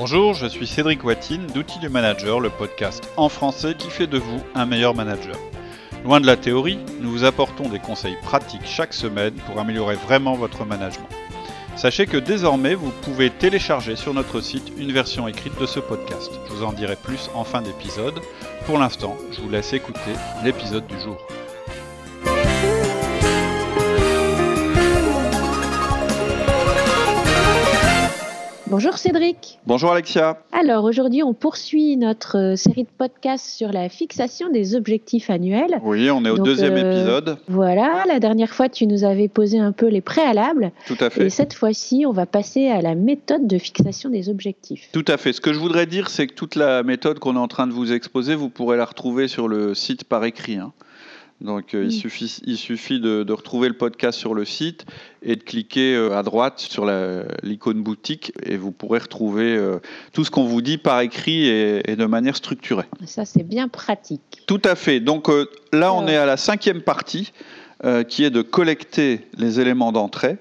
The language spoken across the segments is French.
Bonjour, je suis Cédric Watine d'Outils du Manager, le podcast en français qui fait de vous un meilleur manager. Loin de la théorie, nous vous apportons des conseils pratiques chaque semaine pour améliorer vraiment votre management. Sachez que désormais, vous pouvez télécharger sur notre site une version écrite de ce podcast. Je vous en dirai plus en fin d'épisode. Pour l'instant, je vous laisse écouter l'épisode du jour. Bonjour Cédric. Bonjour Alexia. Alors aujourd'hui on poursuit notre euh, série de podcasts sur la fixation des objectifs annuels. Oui, on est au Donc, deuxième euh, épisode. Voilà, la dernière fois tu nous avais posé un peu les préalables Tout à fait. et cette fois-ci on va passer à la méthode de fixation des objectifs. Tout à fait. Ce que je voudrais dire, c'est que toute la méthode qu'on est en train de vous exposer, vous pourrez la retrouver sur le site par écrit. hein. Donc euh, il suffit, il suffit de, de retrouver le podcast sur le site et de cliquer euh, à droite sur l'icône boutique et vous pourrez retrouver euh, tout ce qu'on vous dit par écrit et, et de manière structurée. Ça c'est bien pratique. Tout à fait. Donc là, on est à la cinquième partie qui est de collecter les éléments d'entrée.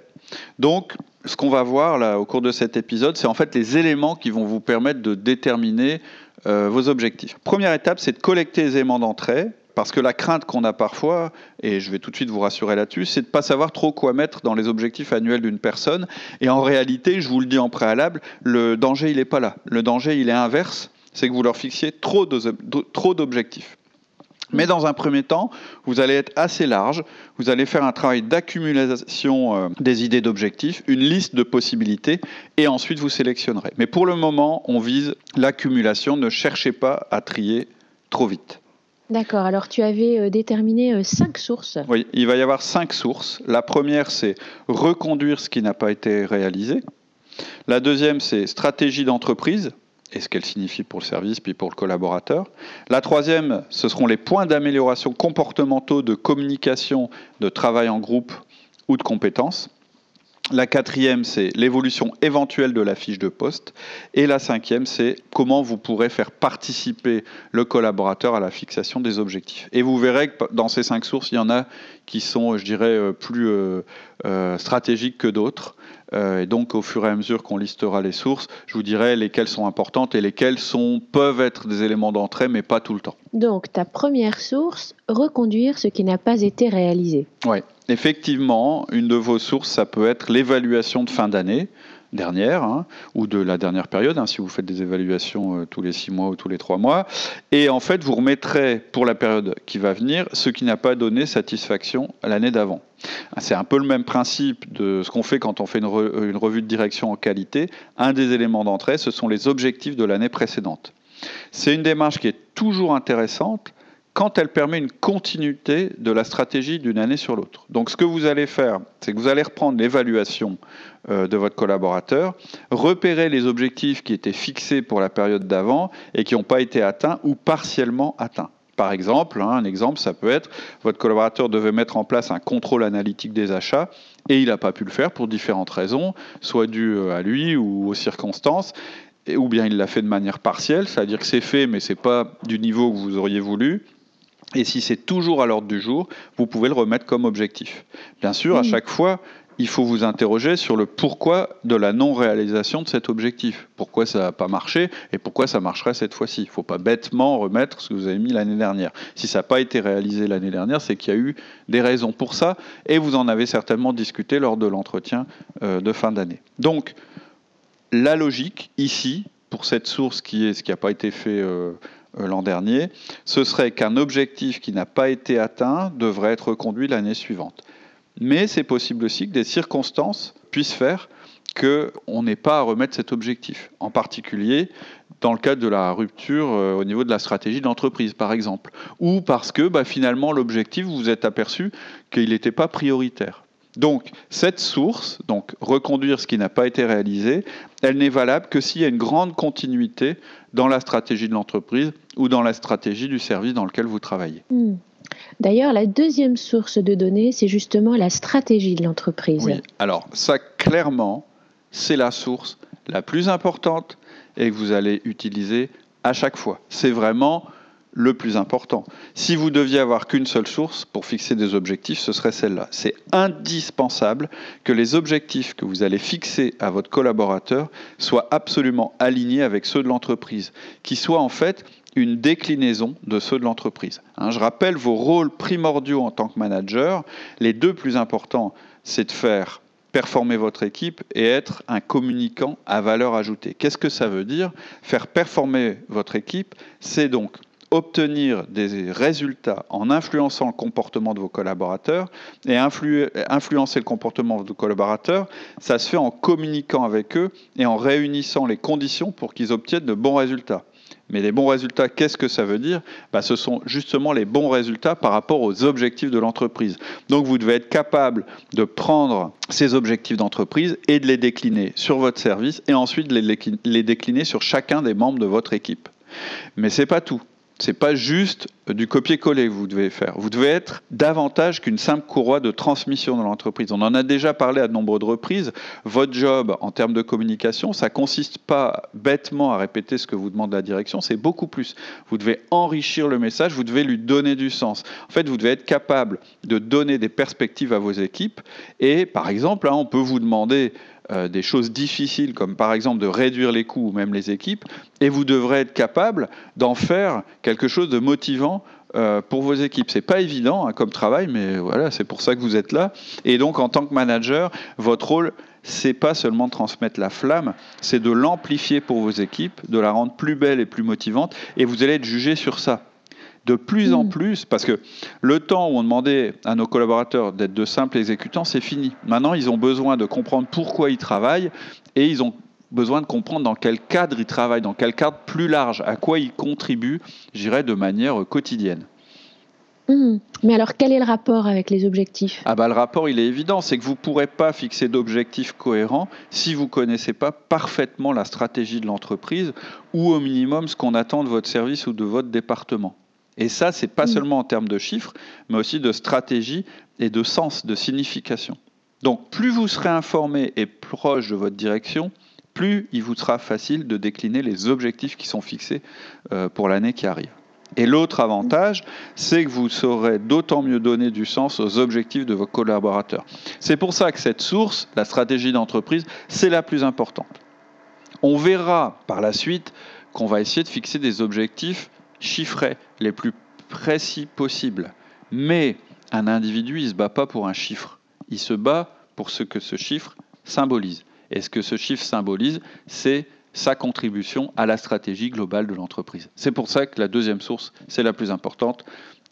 Donc, ce qu'on va voir là au cours de cet épisode, c'est en fait les éléments qui vont vous permettre de déterminer vos objectifs. Première étape, c'est de collecter les éléments d'entrée. Parce que la crainte qu'on a parfois, et je vais tout de suite vous rassurer là-dessus, c'est de ne pas savoir trop quoi mettre dans les objectifs annuels d'une personne. Et en réalité, je vous le dis en préalable, le danger, il n'est pas là. Le danger, il est inverse, c'est que vous leur fixiez trop d'objectifs. Mais dans un premier temps, vous allez être assez large, vous allez faire un travail d'accumulation euh, des idées d'objectifs, une liste de possibilités, et ensuite vous sélectionnerez. Mais pour le moment, on vise l'accumulation, ne cherchez pas à trier trop vite. D'accord, alors tu avais euh, déterminé euh, cinq sources. Oui, il va y avoir cinq sources. La première, c'est reconduire ce qui n'a pas été réalisé. La deuxième, c'est stratégie d'entreprise et ce qu'elle signifie pour le service puis pour le collaborateur. La troisième, ce seront les points d'amélioration comportementaux de communication, de travail en groupe ou de compétences. La quatrième, c'est l'évolution éventuelle de la fiche de poste. Et la cinquième, c'est comment vous pourrez faire participer le collaborateur à la fixation des objectifs. Et vous verrez que dans ces cinq sources, il y en a qui sont, je dirais, euh, plus euh, euh, stratégiques que d'autres. Euh, et donc, au fur et à mesure qu'on listera les sources, je vous dirai lesquelles sont importantes et lesquelles sont, peuvent être des éléments d'entrée, mais pas tout le temps. Donc ta première source, reconduire ce qui n'a pas été réalisé. Oui, effectivement, une de vos sources, ça peut être l'évaluation de fin d'année dernière hein, ou de la dernière période, hein, si vous faites des évaluations euh, tous les six mois ou tous les trois mois. Et en fait, vous remettrez pour la période qui va venir ce qui n'a pas donné satisfaction l'année d'avant. C'est un peu le même principe de ce qu'on fait quand on fait re- une revue de direction en qualité. Un des éléments d'entrée, ce sont les objectifs de l'année précédente. C'est une démarche qui est toujours intéressante quand elle permet une continuité de la stratégie d'une année sur l'autre. Donc ce que vous allez faire, c'est que vous allez reprendre l'évaluation euh, de votre collaborateur, repérer les objectifs qui étaient fixés pour la période d'avant et qui n'ont pas été atteints ou partiellement atteints. Par exemple, hein, un exemple, ça peut être votre collaborateur devait mettre en place un contrôle analytique des achats et il n'a pas pu le faire pour différentes raisons, soit dû à lui ou aux circonstances, ou bien il l'a fait de manière partielle, c'est-à-dire que c'est fait mais c'est pas du niveau que vous auriez voulu. Et si c'est toujours à l'ordre du jour, vous pouvez le remettre comme objectif. Bien sûr, à Mhm. chaque fois, il faut vous interroger sur le pourquoi de la non-réalisation de cet objectif. Pourquoi ça n'a pas marché et pourquoi ça marcherait cette fois-ci. Il ne faut pas bêtement remettre ce que vous avez mis l'année dernière. Si ça n'a pas été réalisé l'année dernière, c'est qu'il y a eu des raisons pour ça et vous en avez certainement discuté lors de l'entretien euh, de fin d'année. Donc, la logique ici, pour cette source qui est ce qui n'a pas été fait euh, l'an dernier, ce serait qu'un objectif qui n'a pas été atteint devrait être reconduit l'année suivante. Mais c'est possible aussi que des circonstances puissent faire qu'on n'ait pas à remettre cet objectif. En particulier dans le cadre de la rupture euh, au niveau de la stratégie d'entreprise, par exemple. Ou parce que bah, finalement l'objectif, vous vous êtes aperçu qu'il n'était pas prioritaire. Donc, cette source, donc reconduire ce qui n'a pas été réalisé, elle n'est valable que s'il y a une grande continuité dans la stratégie de l'entreprise ou dans la stratégie du service dans lequel vous travaillez. Hmm. D'ailleurs, la deuxième source de données, c'est justement la stratégie de l'entreprise. Oui, alors ça, clairement, c'est la source la plus importante et que vous allez utiliser à chaque fois. C'est vraiment le plus important. Si vous deviez avoir qu'une seule source pour fixer des objectifs, ce serait celle-là. C'est indispensable que les objectifs que vous allez fixer à votre collaborateur soient absolument alignés avec ceux de l'entreprise, qui soient en fait une déclinaison de ceux de l'entreprise. Hein, je rappelle vos rôles primordiaux en tant que manager. Les deux plus importants, c'est de faire performer votre équipe et être un communicant à valeur ajoutée. Qu'est-ce que ça veut dire? Faire performer votre équipe, c'est donc obtenir des résultats en influençant le comportement de vos collaborateurs et influencer le comportement de vos collaborateurs, ça se fait en communiquant avec eux et en réunissant les conditions pour qu'ils obtiennent de bons résultats. Mais les bons résultats, qu'est-ce que ça veut dire? Bah, Ce sont justement les bons résultats par rapport aux objectifs de l'entreprise. Donc vous devez être capable de prendre ces objectifs d'entreprise et de les décliner sur votre service et ensuite les décliner sur chacun des membres de votre équipe. Mais ce n'est pas tout. C'est pas juste du copier-coller que vous devez faire. Vous devez être davantage qu'une simple courroie de transmission dans l'entreprise. On en a déjà parlé à de nombreuses reprises. Votre job en termes de communication, ça consiste pas bêtement à répéter ce que vous demande la direction, c'est beaucoup plus. Vous devez enrichir le message, vous devez lui donner du sens. En fait, vous devez être capable de donner des perspectives à vos équipes. Et par exemple, hein, on peut vous demander euh, des choses difficiles, comme par exemple de réduire les coûts ou même les équipes, et vous devrez être capable d'en faire quelque chose de motivant euh, pour vos équipes. C'est pas évident hein, comme travail, mais voilà, c'est pour ça que vous êtes là. Et donc, en tant que manager, votre rôle, c'est pas seulement de transmettre la flamme, c'est de l'amplifier pour vos équipes, de la rendre plus belle et plus motivante, et vous allez être jugé sur ça de plus en hmm. plus, parce que le temps où on demandait à nos collaborateurs d'être de simples exécutants, c'est fini. Maintenant, ils ont besoin de comprendre pourquoi ils travaillent et ils ont besoin de comprendre dans quel cadre ils travaillent, dans quel cadre plus large, à quoi ils contribuent, j'irais, de manière quotidienne. Hmm. Mais alors, quel est le rapport avec les objectifs? Ah bah, Le rapport, il est évident, c'est que vous ne pourrez pas fixer d'objectifs cohérents si vous ne connaissez pas parfaitement la stratégie de l'entreprise ou au minimum ce qu'on attend de votre service ou de votre département. Et ça, c'est pas mm. seulement en termes de chiffres, mais aussi de stratégie et de sens, de signification. Donc, plus vous serez informé et proche de votre direction, plus il vous sera facile de décliner les objectifs qui sont fixés euh, pour l'année qui arrive. Et l'autre avantage, c'est que vous saurez d'autant mieux donner du sens aux objectifs de vos collaborateurs. C'est pour ça que cette source, la stratégie d'entreprise, c'est la plus importante. On verra par la suite qu'on va essayer de fixer des objectifs chiffrés, les plus précis possibles. Mais un individu, il ne se bat pas pour un chiffre. Il se bat pour ce que ce chiffre symbolise. Et ce que ce chiffre symbolise, c'est sa contribution à la stratégie globale de l'entreprise. C'est pour ça que la deuxième source, c'est la plus importante,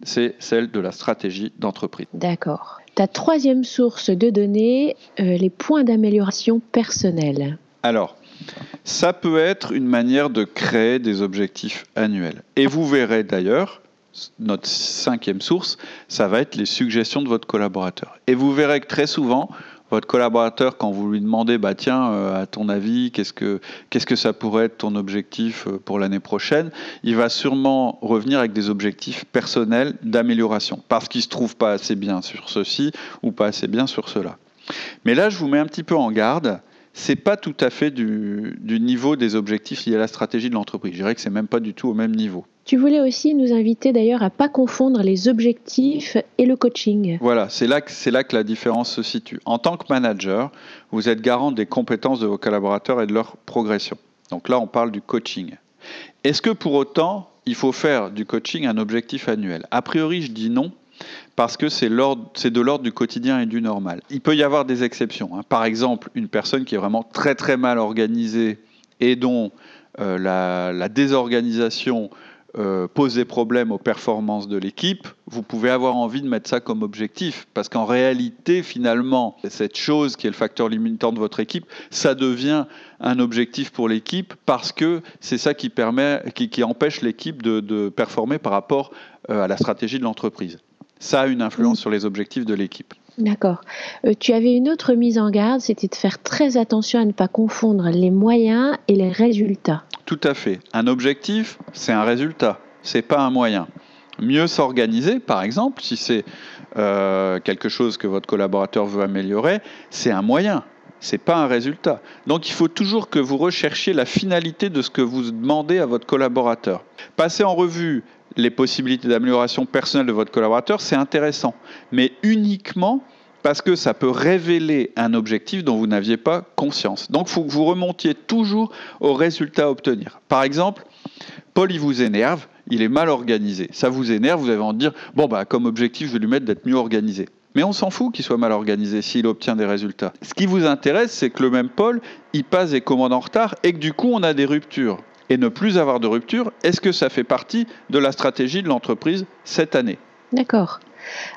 c'est celle de la stratégie d'entreprise. D'accord. Ta troisième source de données, euh, les points d'amélioration personnels. Alors, ça peut être une manière de créer des objectifs annuels. Et vous verrez d'ailleurs, notre cinquième source, ça va être les suggestions de votre collaborateur. Et vous verrez que très souvent, votre collaborateur, quand vous lui demandez, bah tiens, euh, à ton avis, qu'est-ce que qu'est-ce que ça pourrait être ton objectif euh, pour l'année prochaine, il va sûrement revenir avec des objectifs personnels d'amélioration, parce qu'il se trouve pas assez bien sur ceci ou pas assez bien sur cela. Mais là, je vous mets un petit peu en garde c'est pas tout à fait du, niveau des objectifs liés à la stratégie de l'entreprise. Je dirais que c'est même pas du tout au même niveau. Tu voulais aussi nous inviter d'ailleurs à pas confondre les objectifs et le coaching. Voilà, c'est là, que, c'est là que la différence se situe. En tant que manager, vous êtes garant des compétences de vos collaborateurs et de leur progression. Donc là, on parle du coaching. Est-ce que pour autant, il faut faire du coaching un objectif annuel? A priori, je dis non, parce que c'est de l'ordre du quotidien et du normal. Il peut y avoir des exceptions. Hein. Par exemple, une personne qui est vraiment très très mal organisée et dont euh, la, désorganisation euh, pose des problèmes aux performances de l'équipe, vous pouvez avoir envie de mettre ça comme objectif, parce qu'en réalité, finalement, cette chose qui est le facteur limitant de votre équipe, ça devient un objectif pour l'équipe, parce que c'est ça qui, empêche l'équipe de, performer par rapport euh, à la stratégie de l'entreprise ça a une influence sur les objectifs de l'équipe. D'accord. Euh, tu avais une autre mise en garde, c'était de faire très attention à ne pas confondre les moyens et les résultats. Tout à fait. Un objectif, c'est un résultat, c'est pas un moyen. Mieux s'organiser, par exemple, si c'est euh, quelque chose que votre collaborateur veut améliorer, c'est un moyen, c'est pas un résultat. Donc il faut toujours que vous recherchiez la finalité de ce que vous demandez à votre collaborateur. Passez en revue les possibilités d'amélioration personnelle de votre collaborateur, c'est intéressant, mais uniquement parce que ça peut révéler un objectif dont vous n'aviez pas conscience. Donc il faut que vous remontiez toujours au résultat à obtenir. Par exemple, Paul, il vous énerve, il est mal organisé. Ça vous énerve, vous avez envie de dire, bon, bah, comme objectif, je vais lui mettre d'être mieux organisé. Mais on s'en fout qu'il soit mal organisé s'il obtient des résultats. Ce qui vous intéresse, c'est que le même Paul, il passe des commandes en retard et que du coup, on a des ruptures. Et ne plus avoir de rupture, est-ce que ça fait partie de la stratégie de l'entreprise cette année? D'accord.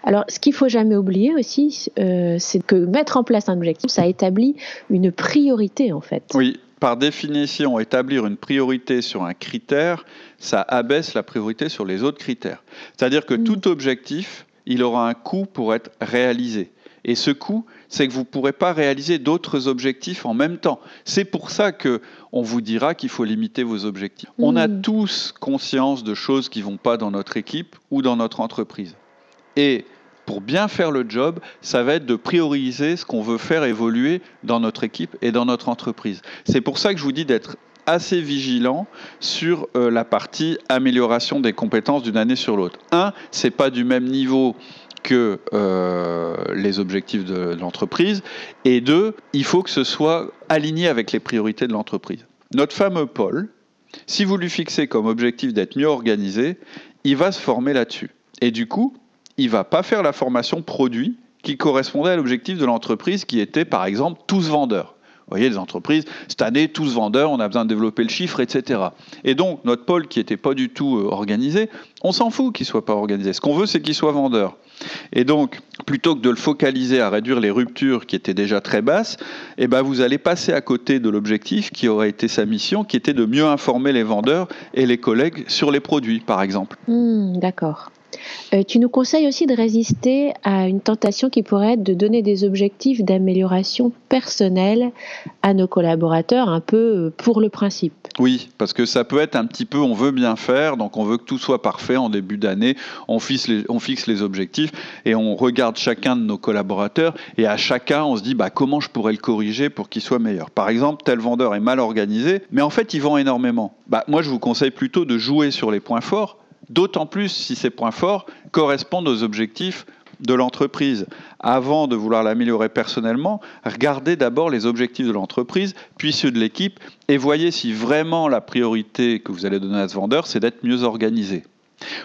Alors, ce qu'il faut jamais oublier aussi, euh, c'est que mettre en place un objectif, ça établit une priorité en fait. Oui, par définition, établir une priorité sur un critère, ça abaisse la priorité sur les autres critères. C'est-à-dire que mm. tout objectif, il aura un coût pour être réalisé. Et ce coût, c'est que vous ne pourrez pas réaliser d'autres objectifs en même temps. C'est pour ça que on vous dira qu'il faut limiter vos objectifs. On a mm. tous conscience de choses qui vont pas dans notre équipe ou dans notre entreprise. Et pour bien faire le job, ça va être de prioriser ce qu'on veut faire évoluer dans notre équipe et dans notre entreprise. C'est pour ça que je vous dis d'être assez vigilant sur euh, la partie amélioration des compétences d'une année sur l'autre. Un, c'est pas du même niveau que euh, les objectifs de, l'entreprise. Et deux, il faut que ce soit aligné avec les priorités de l'entreprise. Notre fameux Paul, si vous lui fixez comme objectif d'être mieux organisé, il va se former là-dessus. Et du coup, il va pas faire la formation produit qui correspondait à l'objectif de l'entreprise qui était par exemple tous vendeurs. Vous voyez, les entreprises, cette année, tous vendeurs, on a besoin de développer le chiffre, etc. Et donc, notre pôle qui n'était pas du tout euh, organisé, on s'en fout qu'il ne soit pas organisé. Ce qu'on veut, c'est qu'il soit vendeur. Et donc, plutôt que de le focaliser à réduire les ruptures qui étaient déjà très basses, eh ben, vous allez passer à côté de l'objectif qui aurait été sa mission, qui était de mieux informer les vendeurs et les collègues sur les produits, par exemple. Hmm, d'accord. Euh, tu nous conseilles aussi de résister à une tentation qui pourrait être de donner des objectifs d'amélioration personnelle à nos collaborateurs, un peu euh, pour le principe. Oui, parce que ça peut être un petit peu, on veut bien faire, donc on veut que tout soit parfait en début d'année, on fixe, les, on fixe les objectifs et on regarde chacun de nos collaborateurs et à chacun on se dit bah, comment je pourrais le corriger pour qu'il soit meilleur. Par exemple, tel vendeur est mal organisé, mais en fait il vend énormément. Bah, moi je vous conseille plutôt de jouer sur les points forts d'autant plus si ces points forts correspondent aux objectifs de l'entreprise. Avant de vouloir l'améliorer personnellement, regardez d'abord les objectifs de l'entreprise, puis ceux de l'équipe, et voyez si vraiment la priorité que vous allez donner à ce vendeur, c'est d'être mieux organisé.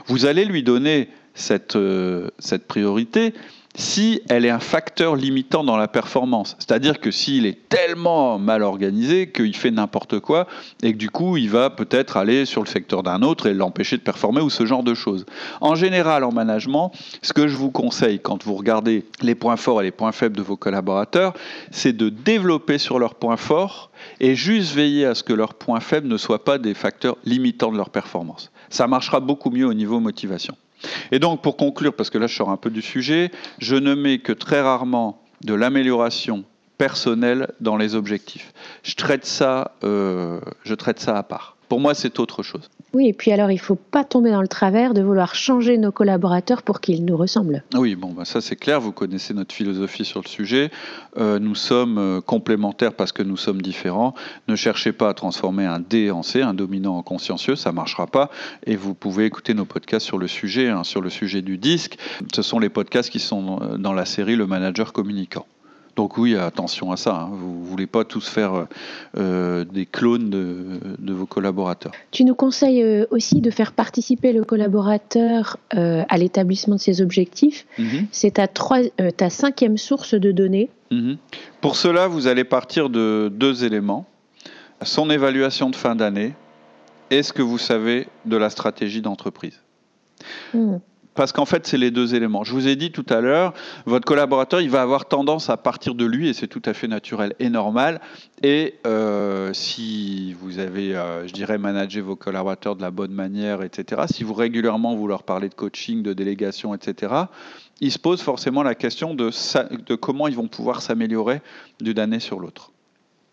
Vous allez lui donner cette, euh, priorité si elle est un facteur limitant dans la performance. C'est-à-dire que s'il est tellement mal organisé qu'il fait n'importe quoi et que du coup il va peut-être aller sur le secteur d'un autre et l'empêcher de performer ou ce genre de choses. En général, en management, ce que je vous conseille quand vous regardez les points forts et les points faibles de vos collaborateurs, c'est de développer sur leurs points forts et juste veiller à ce que leurs points faibles ne soient pas des facteurs limitants de leur performance. Ça marchera beaucoup mieux au niveau motivation. Et donc, pour conclure, parce que là je sors un peu du sujet, je ne mets que très rarement de l'amélioration personnelle dans les objectifs. Je traite ça, euh, je traite ça à part. Pour moi, c'est autre chose. Oui, et puis alors, il ne faut pas tomber dans le travers de vouloir changer nos collaborateurs pour qu'ils nous ressemblent. Oui, bon, bah ça c'est clair, vous connaissez notre philosophie sur le sujet. Euh, nous sommes euh, complémentaires parce que nous sommes différents. Ne cherchez pas à transformer un D en C, un dominant en consciencieux, ça ne marchera pas. Et vous pouvez écouter nos podcasts sur le sujet, hein, sur le sujet du disque. Ce sont les podcasts qui sont euh, dans la série Le Manager Communicant. Donc oui, attention à ça. Hein. Vous ne voulez pas tous faire euh, des clones de, vos collaborateurs. Tu nous conseilles euh, aussi de faire participer le collaborateur euh, à l'établissement de ses objectifs. Mhm. C'est ta, ta cinquième source de données. Mhm. Pour cela, vous allez partir de deux éléments. Son évaluation de fin d'année et ce que vous savez de la stratégie d'entreprise. Hmm parce qu'en fait, c'est les deux éléments. Je vous ai dit tout à l'heure, votre collaborateur, il va avoir tendance à partir de lui, et c'est tout à fait naturel et normal. Et euh, si vous avez, euh, je dirais, managé vos collaborateurs de la bonne manière, etc., si vous régulièrement vous leur parlez de coaching, de délégation, etc., ils se posent forcément la question de, comment ils vont pouvoir s'améliorer d'une année sur l'autre.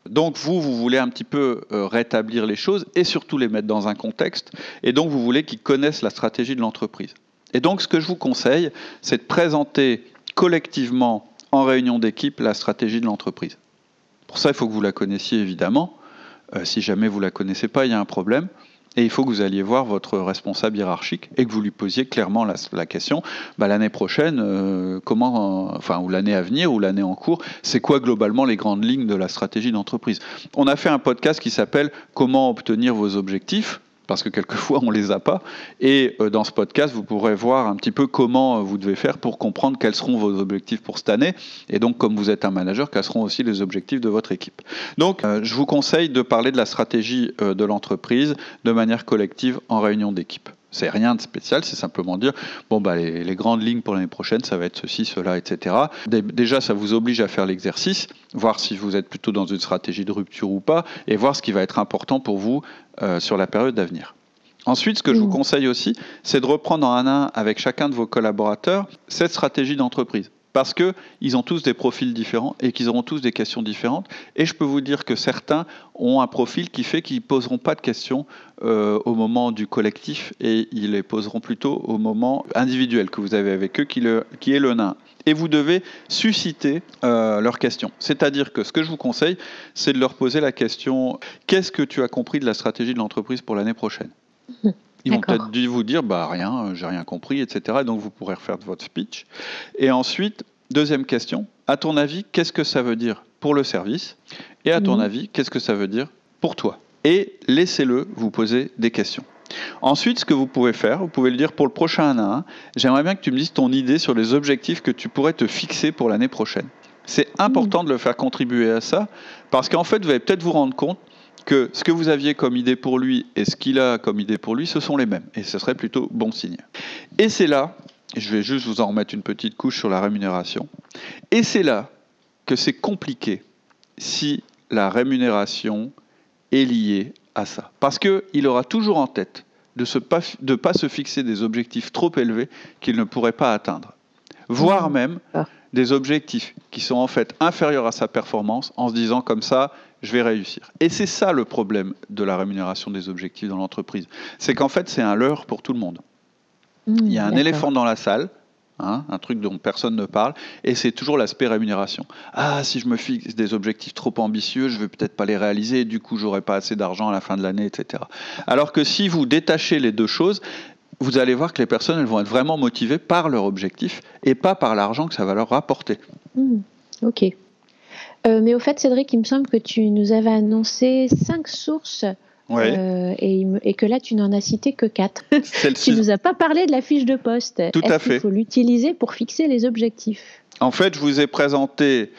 Donc vous, vous voulez un petit peu euh, rétablir les choses et surtout les mettre dans un contexte, et donc vous voulez qu'ils connaissent la stratégie de l'entreprise. Et donc, ce que je vous conseille, c'est de présenter collectivement en réunion d'équipe la stratégie de l'entreprise. Pour ça, il faut que vous la connaissiez évidemment. Euh, si jamais vous ne la connaissez pas, il y a un problème. Et il faut que vous alliez voir votre responsable hiérarchique et que vous lui posiez clairement la, question bah, l'année prochaine, euh, comment, enfin, ou l'année à venir, ou l'année en cours, c'est quoi globalement les grandes lignes de la stratégie d'entreprise? On a fait un podcast qui s'appelle Comment obtenir vos objectifs parce que quelquefois on les a pas. Et euh, dans ce podcast, vous pourrez voir un petit peu comment euh, vous devez faire pour comprendre quels seront vos objectifs pour cette année. Et donc, comme vous êtes un manager, quels seront aussi les objectifs de votre équipe. Donc, euh, je vous conseille de parler de la stratégie de l'entreprise de manière collective en réunion d'équipe. C'est rien de spécial, c'est simplement dire bon bah les, grandes lignes pour l'année prochaine, ça va être ceci, cela, etc. Déjà, ça vous oblige à faire l'exercice, voir si vous êtes plutôt dans une stratégie de rupture ou pas, et voir ce qui va être important pour vous euh, sur la période d'avenir. Ensuite, ce que je vous mmh. conseille aussi, c'est de reprendre en un à un avec chacun de vos collaborateurs cette stratégie d'entreprise parce qu'ils ont tous des profils différents et qu'ils auront tous des questions différentes. Et je peux vous dire que certains ont un profil qui fait qu'ils ne poseront pas de questions euh, au moment du collectif et ils les poseront plutôt au moment individuel que vous avez avec eux, qui, est le nain. Et vous devez susciter euh, leurs questions. C'est-à-dire que ce que je vous conseille, c'est de leur poser la question qu'est-ce que tu as compris de la stratégie de l'entreprise pour l'année prochaine? Ils vont peut-être dû vous dire bah rien, j'ai rien compris, etc. Donc vous pourrez refaire votre speech. Et ensuite, deuxième question. À ton avis, qu'est-ce que ça veut dire pour le service? Et à ton mhm. avis, qu'est-ce que ça veut dire pour toi? Et laissez-le vous poser des questions. Ensuite, ce que vous pouvez faire, vous pouvez le dire pour le prochain 1 à 1, j'aimerais bien que tu me dises ton idée sur les objectifs que tu pourrais te fixer pour l'année prochaine. C'est important mhm. de le faire contribuer à ça, parce qu'en fait, vous allez peut-être vous rendre compte que ce que vous aviez comme idée pour lui et ce qu'il a comme idée pour lui, ce sont les mêmes. Et ce serait plutôt bon signe. Et c'est là, je vais juste vous en remettre une petite couche sur la rémunération, et c'est là que c'est compliqué si la rémunération est liée à ça. Parce qu'il aura toujours en tête de ne pas, se fixer des objectifs trop élevés qu'il ne pourrait pas atteindre. Voire mmh. même ah. Des objectifs qui sont en fait inférieurs à sa performance en se disant comme ça, je vais réussir. Et c'est ça le problème de la rémunération des objectifs dans l'entreprise. C'est qu'en fait, c'est un leurre pour tout le monde. Mmh, Il y a un éléphant dans la salle, hein, un truc dont personne ne parle, et c'est toujours l'aspect rémunération. Ah, si je me fixe des objectifs trop ambitieux, je ne vais peut-être pas les réaliser, et du coup, j'aurai pas assez d'argent à la fin de l'année, etc. Alors que si vous détachez les deux choses, vous allez voir que les personnes elles vont être vraiment motivées par leur objectif et pas par l'argent que ça va leur rapporter. Mmh, ok. Euh, mais au fait, Cédric, il me semble que tu nous avais annoncé cinq sources. Euh, et, que là, tu n'en as cité que quatre. tu nous as pas parlé de la fiche de poste. Tout à fait. Il faut l'utiliser pour fixer les objectifs? En fait, je vous ai présenté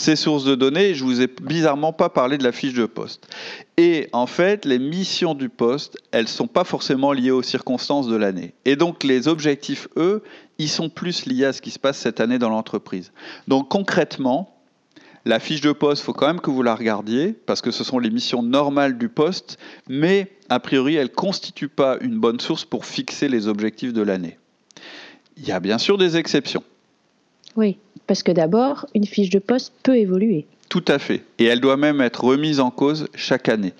ces sources de données je vous ai bizarrement pas parlé de la fiche de poste. Et en fait, les missions du poste, elles sont pas forcément liées aux circonstances de l'année. Et donc, les objectifs, eux, ils sont plus liés à ce qui se passe cette année dans l'entreprise. Donc, concrètement, la fiche de poste, il faut quand même que vous la regardiez, parce que ce sont les missions normales du poste, mais a priori, elles ne constituent pas une bonne source pour fixer les objectifs de l'année. Il y a bien sûr des exceptions. Oui, parce que d'abord, une fiche de poste peut évoluer. Tout à fait. Et elle doit même être remise en cause chaque année.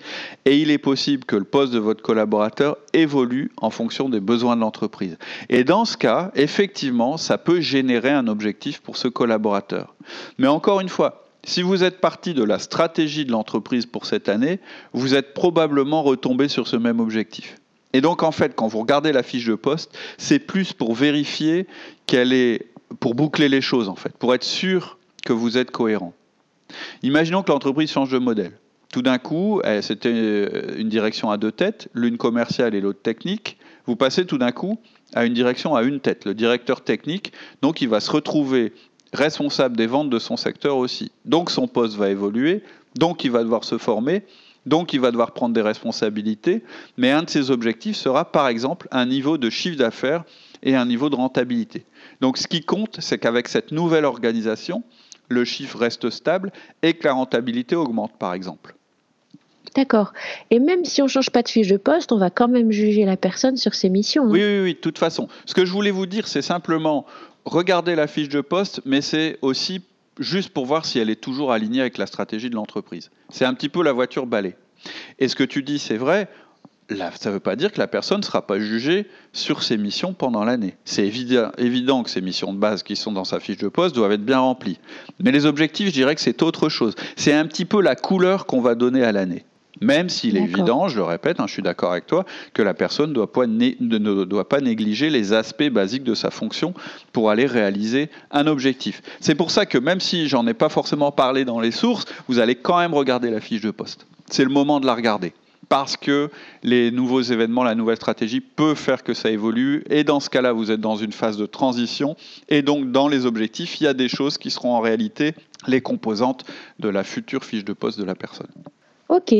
Et il est possible que le poste de votre collaborateur évolue en fonction des besoins de l'entreprise. Et dans ce cas, effectivement, ça peut générer un objectif pour ce collaborateur. Mais encore une fois, si vous êtes parti de la stratégie de l'entreprise pour cette année, vous êtes probablement retombé sur ce même objectif. Et donc en fait, quand vous regardez la fiche de poste, c'est plus pour vérifier qu'elle est, pour boucler les choses en fait, pour être sûr que vous êtes cohérent. Imaginons que l'entreprise change de modèle. Tout d'un coup, eh, c'était une direction à deux têtes, l'une commerciale et l'autre technique. Vous passez tout d'un coup à une direction à une tête, le directeur technique. Donc il va se retrouver responsable des ventes de son secteur aussi. Donc son poste va évoluer, donc il va devoir se former, donc il va devoir prendre des responsabilités, mais un de ses objectifs sera par exemple un niveau de chiffre d'affaires et un niveau de rentabilité. Donc ce qui compte, c'est qu'avec cette nouvelle organisation, le chiffre reste stable et que la rentabilité augmente par exemple. D'accord. Et même si on ne change pas de fiche de poste, on va quand même juger la personne sur ses missions. Hein. Oui, oui, oui, de toute façon. Ce que je voulais vous dire, c'est simplement, regardez la fiche de poste, mais c'est aussi juste pour voir si elle est toujours alignée avec la stratégie de l'entreprise. C'est un petit peu la voiture balai. Et ce que tu dis, c'est vrai. Ça ne veut pas dire que la personne ne sera pas jugée sur ses missions pendant l'année. C'est évident, évident, que ces missions de base qui sont dans sa fiche de poste doivent être bien remplies. Mais les objectifs, je dirais que c'est autre chose. C'est un petit peu la couleur qu'on va donner à l'année. Même s'il est évident, je le répète, hein, je suis d'accord avec toi, que la personne doit pas ne doit pas négliger les aspects basiques de sa fonction pour aller réaliser un objectif. C'est pour ça que même si j'en ai pas forcément parlé dans les sources, vous allez quand même regarder la fiche de poste. C'est le moment de la regarder parce que les nouveaux événements, la nouvelle stratégie peut faire que ça évolue. Et dans ce cas-là, vous êtes dans une phase de transition. Et donc, dans les objectifs, il y a des choses qui seront en réalité les composantes de la future fiche de poste de la personne. Ok,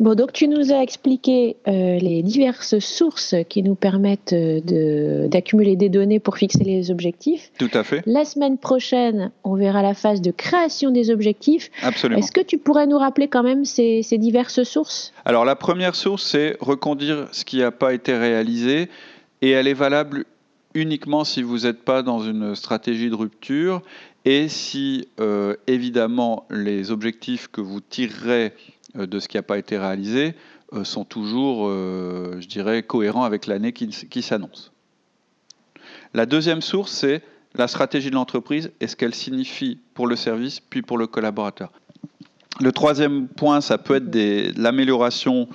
Bon, donc tu nous as expliqué euh, les diverses sources qui nous permettent euh, d'accumuler des données pour fixer les objectifs. Tout à fait. La semaine prochaine, on verra la phase de création des objectifs. Absolument. Est-ce que tu pourrais nous rappeler quand même ces, ces diverses sources? Alors la première source, c'est reconduire ce qui n'a pas été réalisé et elle est valable uniquement si vous n'êtes pas dans une stratégie de rupture et si euh, évidemment les objectifs que vous tirerez de ce qui n'a pas été réalisé euh, sont toujours, je dirais, cohérents avec l'année qui, qui s'annonce. La deuxième source, c'est la stratégie de l'entreprise et ce qu'elle signifie pour le service puis pour le collaborateur. Le troisième point, ça peut être l'amélioration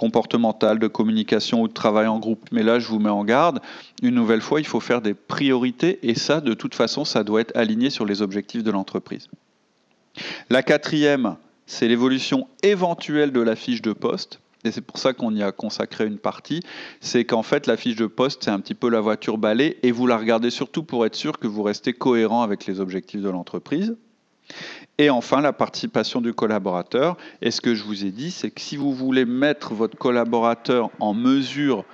comportementale, de communication ou de travail en groupe. Mais là, je vous mets en garde. Une nouvelle fois, il faut faire des priorités et ça, de toute façon, ça doit être aligné sur les objectifs de l'entreprise. La quatrième, c'est l'évolution éventuelle de la fiche de poste. Et c'est pour ça qu'on y a consacré une partie. C'est qu'en fait, la fiche de poste, c'est un petit peu la voiture balai et vous la regardez surtout pour être sûr que vous restez cohérent avec les objectifs de l'entreprise. Et enfin, la participation du collaborateur. Et ce que je vous ai dit, c'est que si vous voulez mettre votre collaborateur en mesure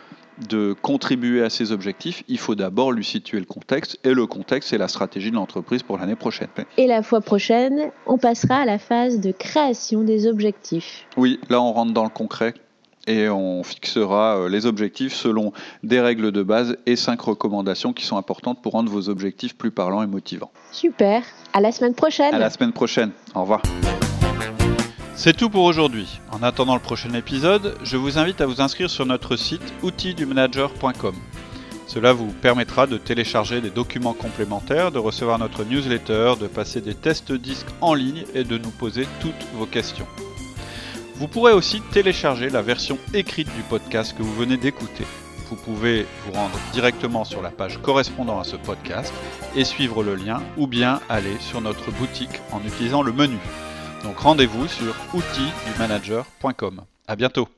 de contribuer à ses objectifs, il faut d'abord lui situer le contexte. Et le contexte, c'est la stratégie de l'entreprise pour l'année prochaine. Et la fois prochaine, on passera à la phase de création des objectifs. Oui, là, on rentre dans le concret et on fixera euh, les objectifs selon des règles de base et cinq recommandations qui sont importantes pour rendre vos objectifs plus parlants et motivants. Super, à la semaine prochaine. À la semaine prochaine, au revoir. C'est tout pour aujourd'hui. En attendant le prochain épisode, je vous invite à vous inscrire sur notre site outildumanager.com. Cela vous permettra de télécharger des documents complémentaires, de recevoir notre newsletter, de passer des tests disques en ligne et de nous poser toutes vos questions. Vous pourrez aussi télécharger la version écrite du podcast que vous venez d'écouter. Vous pouvez vous rendre directement sur la page correspondant à ce podcast et suivre le lien ou bien aller sur notre boutique en utilisant le menu. Donc rendez-vous sur outildumanager.com. À bientôt.